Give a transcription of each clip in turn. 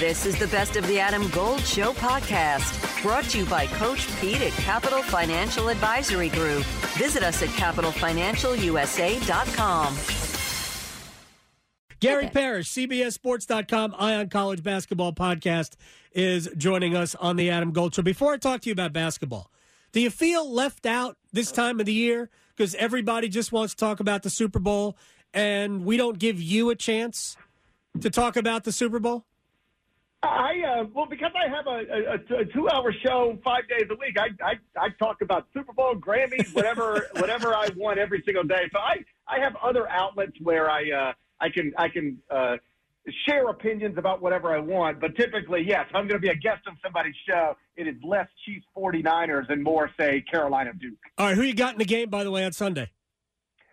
This is the Best of the Adam Gold Show podcast, brought to you by Coach Pete at Capital Financial Advisory Group. Visit us at capitalfinancialusa.com. Gary Parrish, CBSSports.com, Eye on College Basketball Podcast, is joining us on the Adam Gold Show. Before I talk to you about basketball, do you feel left out this time of the year because everybody just wants to talk about the Super Bowl and we don't give you a chance to talk about the Super Bowl? I uh, well because I have a, a, a two-hour show five days a week. I, I I talk about Super Bowl, Grammys, whatever whatever I want every single day. So I I have other outlets where I uh, I can I can uh, share opinions about whatever I want. But typically, yes, if I'm going to be a guest on somebody's show, it is less Chiefs 49ers and more say Carolina Duke. All right, who you got in the game by the way on Sunday?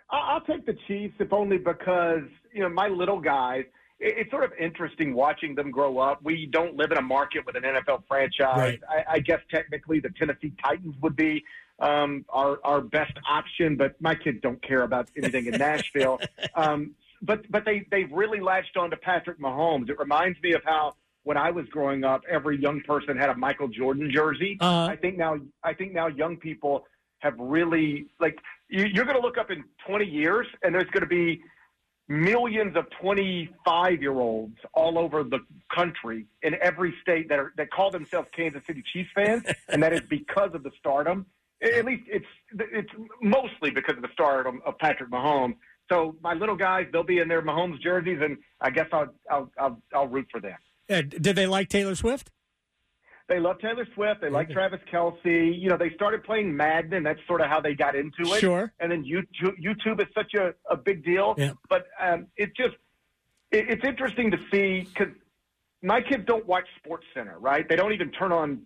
I'll take the Chiefs if only because you know my little guys it's sort of interesting watching them grow up. We don't live in a market with an NFL franchise. Right. I, I guess technically the Tennessee Titans would be um, our our best option, but my kids don't care about anything in Nashville. Um, but but they they've really latched on to Patrick Mahomes. It reminds me of how when I was growing up, every young person had a Michael Jordan jersey. Uh-huh. I think now I think now young people have really like you, you're going to look up in 20 years, and there's going to be millions of 25 year olds all over the country in every state that are that call themselves Kansas City Chiefs fans, and that is because of the stardom. At least it's it's mostly because of the stardom of Patrick Mahomes. So my little guys, they'll be in their Mahomes jerseys, and I guess I'll I'll I'll, I'll root for them. Uh, did they like Taylor Swift? They love Taylor Swift. They like Travis Kelce. You know, they started playing Madden, and that's sort of how they got into it. Sure. And then YouTube, YouTube is such a, a big deal. Yeah. But um, it just it, it's interesting to see because my kids don't watch Sports Center, right? They don't even turn on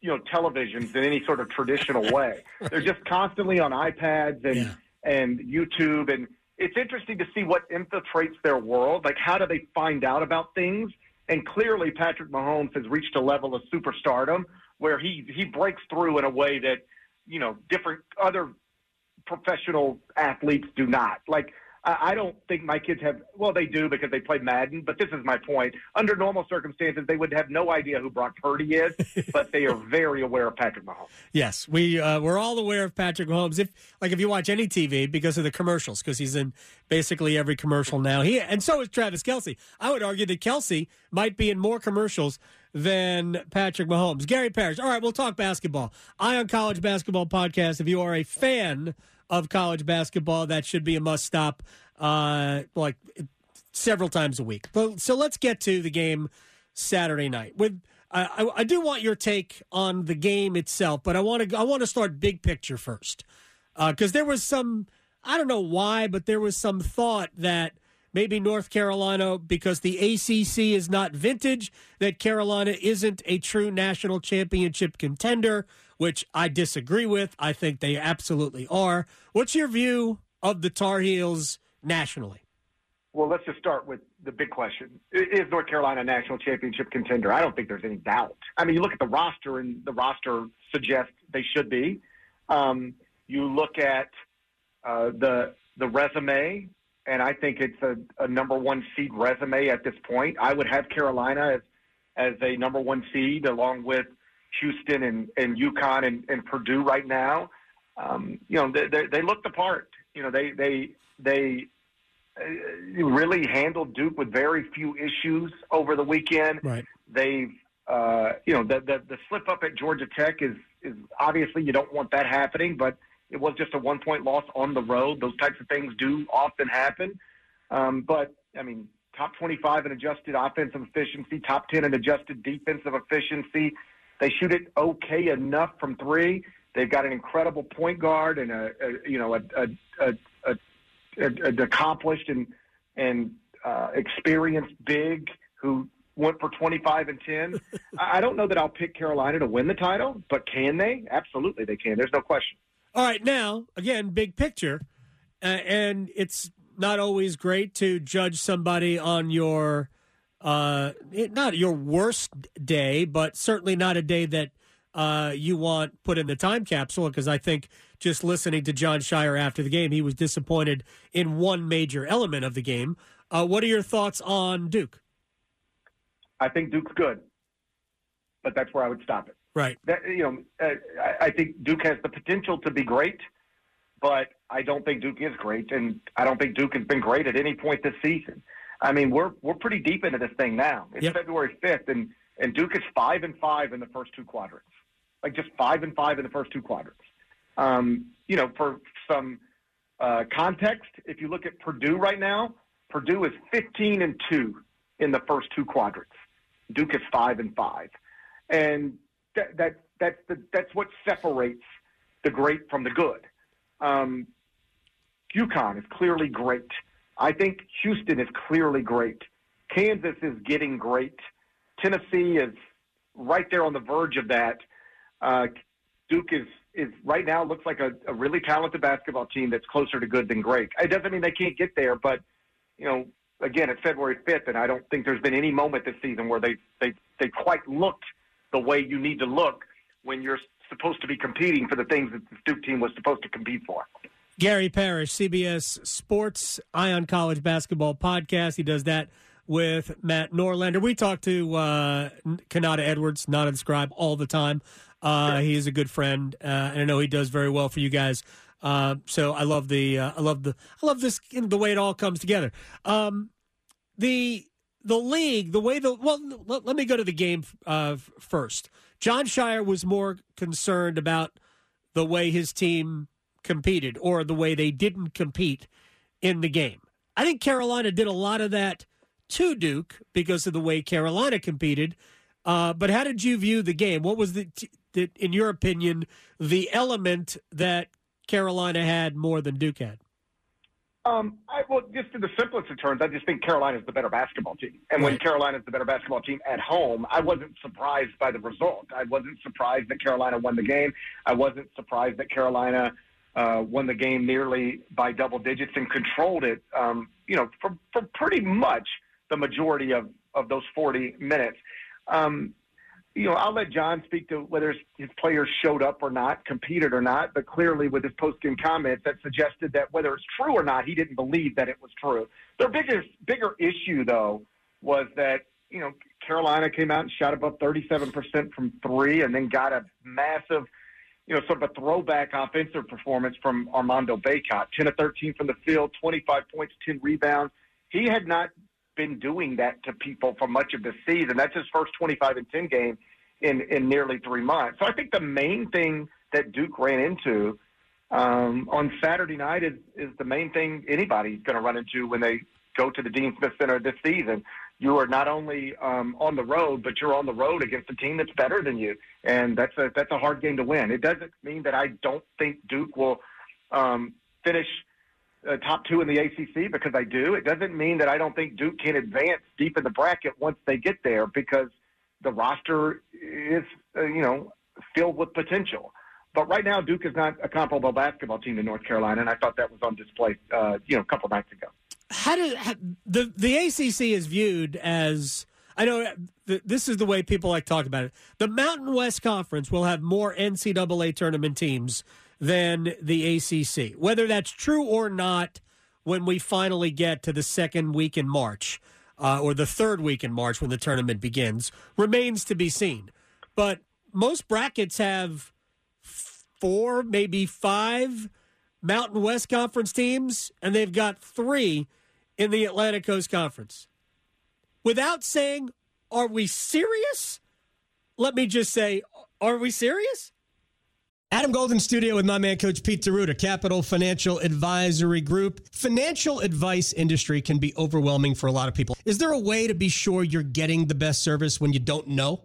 you know televisions in any sort of traditional way. They're just constantly on iPads and Yeah. and YouTube, and it's interesting to see what infiltrates their world. Like, how do they find out about things? And clearly, Patrick Mahomes has reached a level of superstardom where he he breaks through in a way that you know different other professional athletes do not. Like, I, I don't think my kids have. Well, they do because they play Madden. But this is my point. Under normal circumstances, they would have no idea who Brock Purdy is, but they are very aware of Patrick Mahomes. Yes, we uh, we're all aware of Patrick Mahomes. If like if you watch any TV because of the commercials, because he's in basically every commercial now. He and so is Travis Kelce. I would argue that Kelce might be in more commercials than Patrick Mahomes. Gary Parrish. All right, we'll talk basketball. Eye on College Basketball Podcast. If you are a fan of college basketball, that should be a must stop. Uh, like several times a week. But, so let's get to the game Saturday night. With I, I, do want your take on the game itself, but I want to I want to start big picture first because there was some I don't know why, but there was some thought that maybe North Carolina, because the ACC is not vintage, that Carolina isn't a true national championship contender, which I disagree with. I think they absolutely are. What's your view of the Tar Heels nationally? Well, let's just start with the big question: Is North Carolina a national championship contender? I don't think there's any doubt. I mean, you look at the roster, and the roster suggests they should be. Um, you look at uh, the the resume, and I think it's a, a number one seed resume at this point. I would have Carolina as as a number one seed, along with Houston and and UConn and, and Purdue right now. Um, you know, they, they, they look the part. You know, they they they uh, really handled Duke with very few issues over the weekend. Right. They've, uh, you know, the, the the slip up at Georgia Tech is is obviously you don't want that happening, but it was just a one point loss on the road. Those types of things do often happen. Um, but I mean, top twenty five in adjusted offensive efficiency, top ten in adjusted defensive efficiency. They shoot it okay enough from three. They've got an incredible point guard and a, a you know a, a, a, a an accomplished and and uh, experienced big who went for 25 and 10. I I don't know that I'll pick Carolina to win the title, but can they? Absolutely, they can. There's no question. All right, now again, big picture, uh, and it's not always great to judge somebody on your uh, it- not your worst day, but certainly not a day that uh, you want put in the time capsule. Because I think just listening to Jon Scheyer after the game, he was disappointed in one major element of the game. Uh, what are your thoughts on Duke? I think Duke's good, but that's where I would stop it. Right. That, you know, uh, I, I think Duke has the potential to be great, but I don't think Duke is great, and I don't think Duke has been great at any point this season. I mean, we're we're pretty deep into this thing now. It's Yep. February fifth, and and Duke is five and five in the first two quadrants, like just five and five in the first two quadrants. Um, you know, for some uh, context, if you look at Purdue right now, Purdue is fifteen and two in the first two quadrants. Duke is five and five, and that that that's the that's what separates the great from the good. Um, UConn is clearly great. I think Houston is clearly great. Kansas is getting great. Tennessee is right there on the verge of that. Uh, Duke is is right now looks like a, a really talented basketball team that's closer to good than great. It doesn't mean they can't get there, but you know, again, it's February fifth, and I don't think there's been any moment this season where they they they quite looked the way you need to look when you're supposed to be competing for the things that the Duke team was supposed to compete for. Gary Parrish, CBS Sports Eye on College Basketball Podcast. He does that with Matt Norlander. We talk to uh, Kanata Edwards, not a scribe, all the time. Uh, he is a good friend, uh, and I know he does very well for you guys. Uh, so I love the uh, I love the I love this the way it all comes together. Um, the the league, the way the well, let, me go to the game uh, first. Jon Scheyer was more concerned about the way his team competed or the way they didn't compete in the game. I think Carolina did a lot of that to Duke because of the way Carolina competed. Uh, but how did you view the game? What was the, the, in your opinion, the element that Carolina had more than Duke had? Um, I, well, just in the simplest of terms, I just think Carolina is the better basketball team. And when Carolina is the better basketball team at home, I wasn't surprised by the result. I wasn't surprised that Carolina won the game. I wasn't surprised that Carolina uh, won the game nearly by double digits and controlled it, um, you know, for, for pretty much the majority of, of those 40 minutes. Um, you know, I'll let Jon speak to whether his, players showed up or not, competed or not. But clearly, with his post-game comments, that suggested that whether it's true or not, he didn't believe that it was true. Their biggest, bigger issue, though, was that you know Carolina came out and shot above 37% from three, and then got a massive, you know, sort of a throwback offensive performance from Armando Bacot, 10 of 13 from the field, 25 points, 10 rebounds. He had not been doing that to people for much of the season. That's his first 25 and 10 game in, in nearly three months. So I think the main thing that Duke ran into um, on Saturday night is, is the main thing anybody's going to run into when they go to the Dean Smith Center this season. You are not only um, on the road, but you're on the road against a team that's better than you, and that's a that's a hard game to win. It doesn't mean that I don't think Duke will um, finish uh, top two in the ACC because I do. It doesn't mean that I don't think Duke can advance deep in the bracket once they get there because the roster is, uh, you know, filled with potential. But right now, Duke is not a comparable basketball team to North Carolina, and I thought that was on display, uh, you know, a couple nights ago. How did the the ACC is viewed as? I know th- this is the way people like talk about it. The Mountain West Conference will have more NCAA tournament teams than the ACC. Whether that's true or not, when we finally get to the second week in March uh, or the third week in March when the tournament begins, remains to be seen. But most brackets have four, maybe five Mountain West Conference teams, and they've got three in the Atlantic Coast Conference. Without saying, are we serious? Let me just say, are we serious? Adam Golden Studio with my man, Coach Pete D'Arruda, Capital Financial Advisory Group. Financial advice industry can be overwhelming for a lot of people. Is there a way to be sure you're getting the best service when you don't know?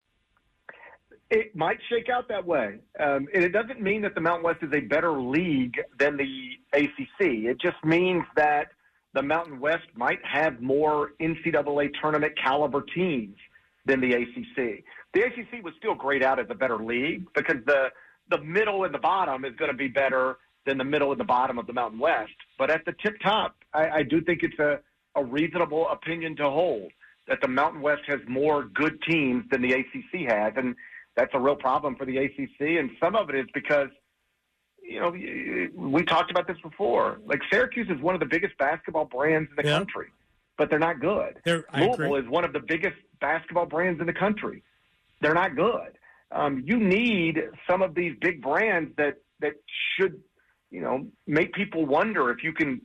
It might shake out that way. Um, and it doesn't mean that the Mountain West is a better league than the ACC. It just means that the Mountain West might have more NCAA tournament caliber teams than the ACC. The ACC would still grade out as a better league because the the middle and the bottom is going to be better than the middle and the bottom of the Mountain West. But at the tip top, I, I do think it's a, a reasonable opinion to hold that the Mountain West has more good teams than the ACC has, and that's a real problem for the ACC. And some of it is because you know, we talked about this before. Like Syracuse is one of the biggest basketball brands in the Yeah. country, but they're not good. They're- Louisville is one of the biggest basketball brands in the country. They're not good. Um, you need some of these big brands that that should, you know, make people wonder if you can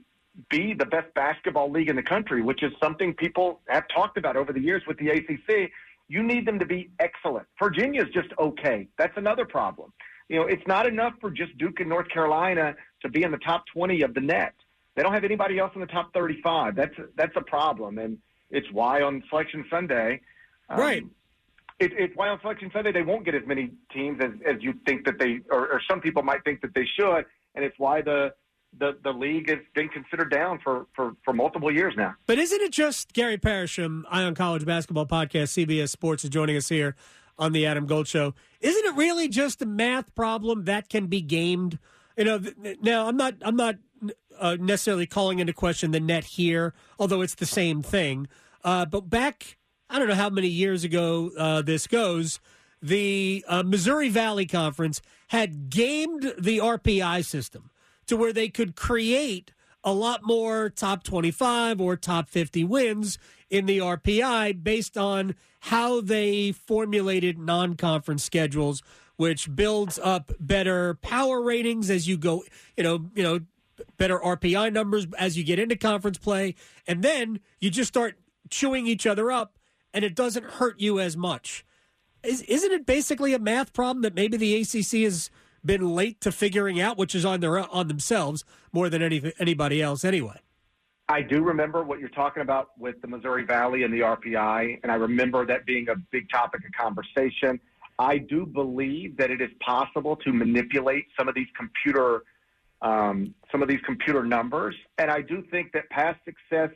be the best basketball league in the country, which is something people have talked about over the years with the ACC. You need them to be excellent. Virginia's just okay. That's another problem. You know, it's not enough for just Duke and North Carolina to be in the top 20 of the net. They don't have anybody else in the top 35. That's that's a problem, and it's why on Selection Sunday, um, Right. It, it's why on Selection Sunday they won't get as many teams as, as you think that they, or, or some people might think that they should, and it's why the the, the league has been considered down for, for, for multiple years now. But isn't it just Gary Parisham, Eye on College Basketball Podcast, CBS Sports, is joining us here on the Adam Gold Show? Isn't it really just a math problem that can be gamed? You know, now I'm not I'm not uh, necessarily calling into question the net here, although it's the same thing. Uh, but back, I don't know how many years ago uh, this goes. The uh, Missouri Valley Conference had gamed the RPI system to where they could create a lot more top 25 or top 50 wins in the RPI based on how they formulated non conference schedules, which builds up better power ratings as you go, you know, you know, better RPI numbers as you get into conference play. And then you just start chewing each other up and it doesn't hurt you as much. Is, isn't it basically a math problem that maybe the ACC has been late to figuring out, which is on their on themselves more than any, anybody else anyway? I do remember what you're talking about with the Missouri Valley and the RPI, and I remember that being a big topic of conversation. I do believe that it is possible to manipulate some of these computer um, some of these computer numbers, and I do think that past success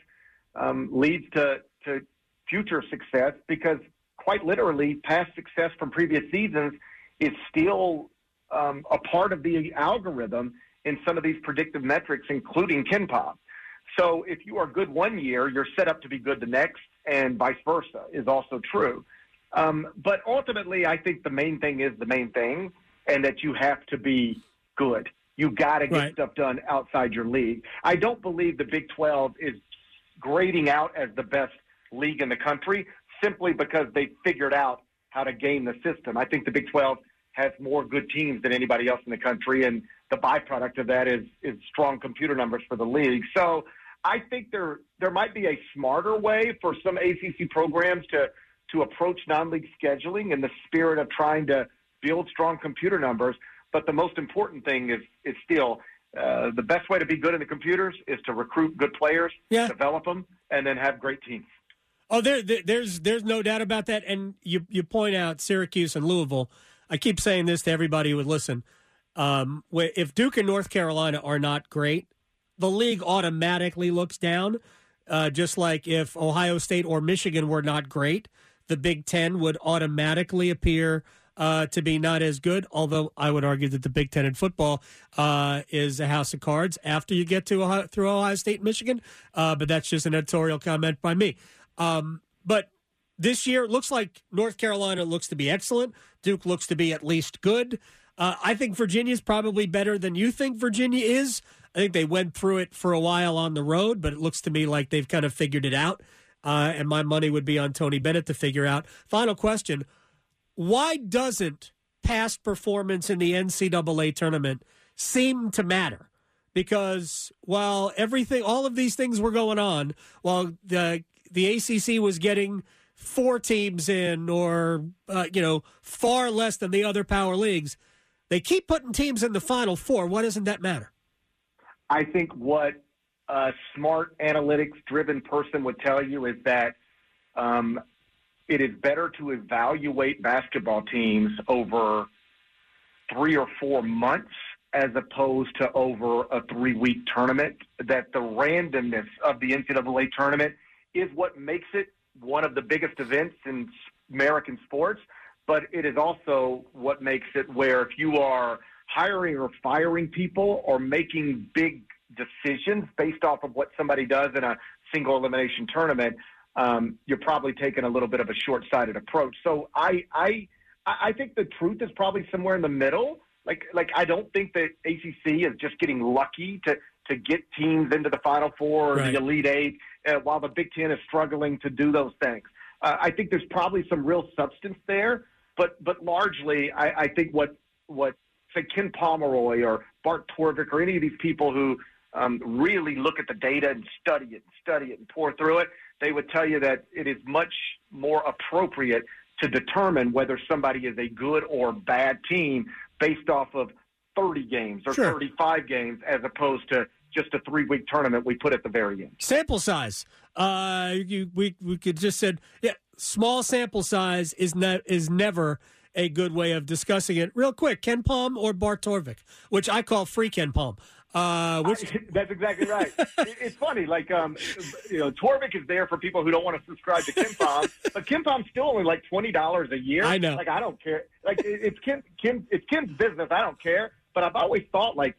um, leads to to future success because quite literally, past success from previous seasons is still um, a part of the algorithm in some of these predictive metrics, including KenPom. So if you are good one year, you're set up to be good the next, and vice versa is also true. Um, but ultimately, I think the main thing is the main thing, and that you have to be good. You got to get Right. stuff done outside your league. I don't believe the Big 12 is grading out as the best league in the country simply because they figured out how to game the system. I think the Big 12 has more good teams than anybody else in the country, and the byproduct of that is is strong computer numbers for the league. So I think there there might be a smarter way for some ACC programs to to approach non-league scheduling in the spirit of trying to build strong computer numbers. But the most important thing is is still uh, the best way to be good in the computers is to recruit good players, Yeah. develop them, and then have great teams. Oh, there, there, there's there's no doubt about that. And you you point out Syracuse and Louisville. I keep saying this to everybody who would listen. Um, if Duke and North Carolina are not great, the league automatically looks down. Uh, just like if Ohio State or Michigan were not great, the Big Ten would automatically appear uh, to be not as good. Although I would argue that the Big Ten in football uh, is a house of cards after you get to Ohio, through Ohio State, and Michigan. Uh, but that's just an editorial comment by me. Um, but this year it looks like North Carolina looks to be excellent. Duke looks to be at least good. Uh, I think Virginia is probably better than you think Virginia is. I think they went through it for a while on the road, but it looks to me like they've kind of figured it out. Uh, and my money would be on Tony Bennett to figure out. Final question Why doesn't past performance in the NCAA tournament seem to matter? Because while everything, all of these things were going on, while the the ACC was getting four teams in, or uh, you know, far less than the other power leagues, they keep putting teams in the Final Four. Why doesn't that matter? I think what a smart analytics driven person would tell you is that um, it is better to evaluate basketball teams over three or four months as opposed to over a three week tournament. That the randomness of the NCAA tournament is what makes it one of the biggest events in American sports, but it is also what makes it where if you are hiring or firing people or making big decisions based off of what somebody does in a single elimination tournament, um, you're probably taking a little bit of a short-sighted approach. So I, I, I think the truth is probably somewhere in the middle. Like, like I don't think that ACC is just getting lucky to to get teams into the Final Four or Right. the Elite Eight, uh, while the Big Ten is struggling to do those things. Uh, I think there's probably some real substance there, but but largely, I, I think what what say Ken Pomeroy or Bart Torvik or any of these people who um, really look at the data and study it, and study it, and pour through it, they would tell you that it is much more appropriate to determine whether somebody is a good or bad team based off of 30 games or Sure. 35 games as opposed to just a three week tournament we put at the very end. Sample size. Uh, you, we we could just said yeah. Small sample size is ne- is never a good way of discussing it. Real quick, KenPom or Bart Torvik, which I call free KenPom. Uh, which That's exactly right. It- it's funny, like um, you know, Torvik is there for people who don't want to subscribe to KenPom, but KenPom's still only like twenty dollars a year. I know. Like I don't care. Like it- it's Kim, Kim, it's Kim's business. I don't care. But I've always thought like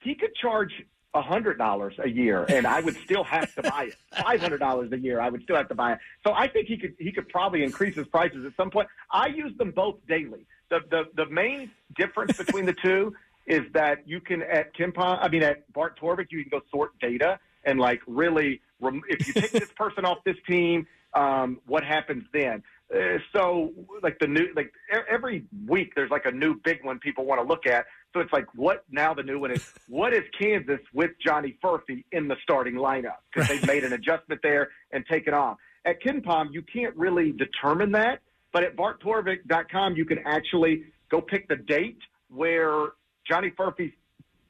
he could charge a hundred dollars a year, and I would still have to buy it. Five hundred dollars a year, I would still have to buy it. So I think he could he could probably increase his prices at some point. I use them both daily. The the the main difference between the two is that you can at KenPom, I mean at Bart Torvik, you can go sort data and like really, rem- if you take this person off this team, um, what happens then? Uh, so like the new like every week there's like a new big one people want to look at. So it's like what now the new one is what is Kansas with Johnny Furphy in the starting lineup because they've made an adjustment there and taken off. At KenPom you can't really determine that, but at barttorvik.com you can actually go pick the date where Johnny Furphy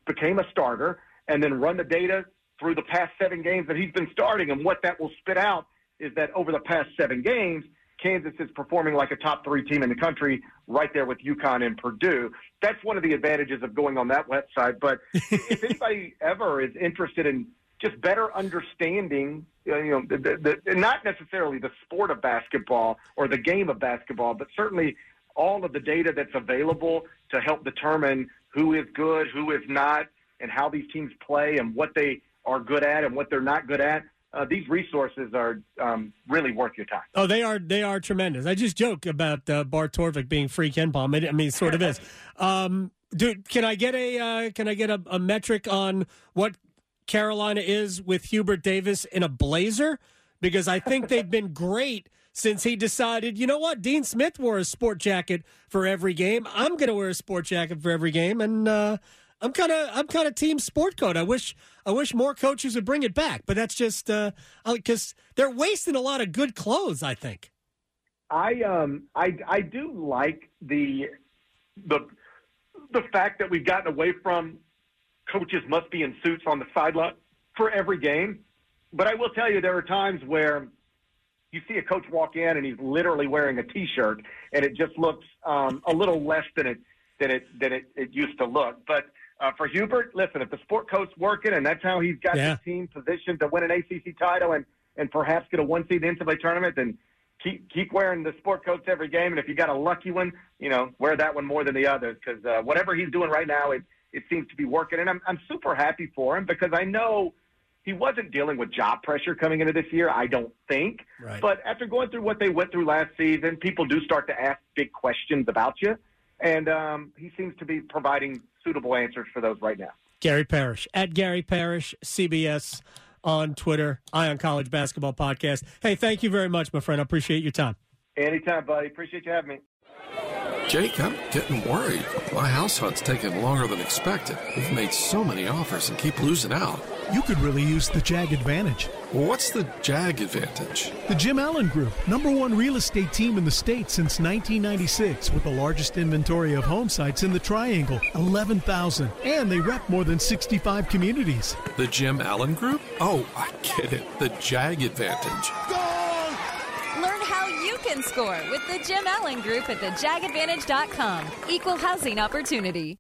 became a starter and then run the data through the past seven games that he's been starting. And what that will spit out is that over the past seven games, Kansas is performing like a top three team in the country, right there with UConn and Purdue. That's one of the advantages of going on that website. But if anybody ever is interested in just better understanding, uh, you know, the, the, the, not necessarily the sport of basketball or the game of basketball, but certainly all of the data that's available to help determine who is good, who is not, and how these teams play and what they are good at and what they're not good at. Uh, these resources are um, really worth your time. Oh, they are they are tremendous. I just joke about uh, Bart Torvik being free KenPom. I mean, it sort of is. Um, dude, can I get a uh, can I get a, a metric on what Carolina is with Hubert Davis in a blazer? Because I think they've been great since he decided. You know what? Dean Smith wore a sport jacket for every game. I'm going to wear a sport jacket for every game, and uh, I'm kind of I'm kind of team sport coat. I wish I wish more coaches would bring it back, but that's just because they're wasting a lot of good clothes. I think. I um I I do like the the the fact that we've gotten away from coaches must be in suits on the sideline for every game. But I will tell you there are times where you see a coach walk in and he's literally wearing a t-shirt and it just looks um, a little less than it than it than it, it used to look. But uh, for Hubert, listen, if the sport coach's working and that's how he's got Yeah. his team positioned to win an ACC title and and perhaps get a one seed NCAA tournament, then keep keep wearing the sport coats every game. And if you got a lucky one, you know, wear that one more than the others because uh, whatever he's doing right now, it it seems to be working. And I'm I'm super happy for him because I know he wasn't dealing with job pressure coming into this year. I don't think. Right. But after going through what they went through last season, people do start to ask big questions about you, and um, he seems to be providing suitable answers for those right now. Gary Parrish at Gary Parrish CBS on Twitter. Eye on College Basketball Podcast. Hey, thank you very much, my friend. I appreciate your time. Anytime, buddy. Appreciate you having me. Jake, I'm getting worried. My house hunt's taking longer than expected. We've made so many offers and keep losing out. You could really use the JAG advantage. What's the JAG advantage? The Jim Allen Group, number one real estate team in the state since 1996, with the largest inventory of home sites in the Triangle, 11,000. And they rep more than 65 communities. The Jim Allen Group? Oh, I get it. The JAG advantage. Go! Learn how you can score with the Jim Allen Group at thejagadvantage.com. Equal housing opportunity.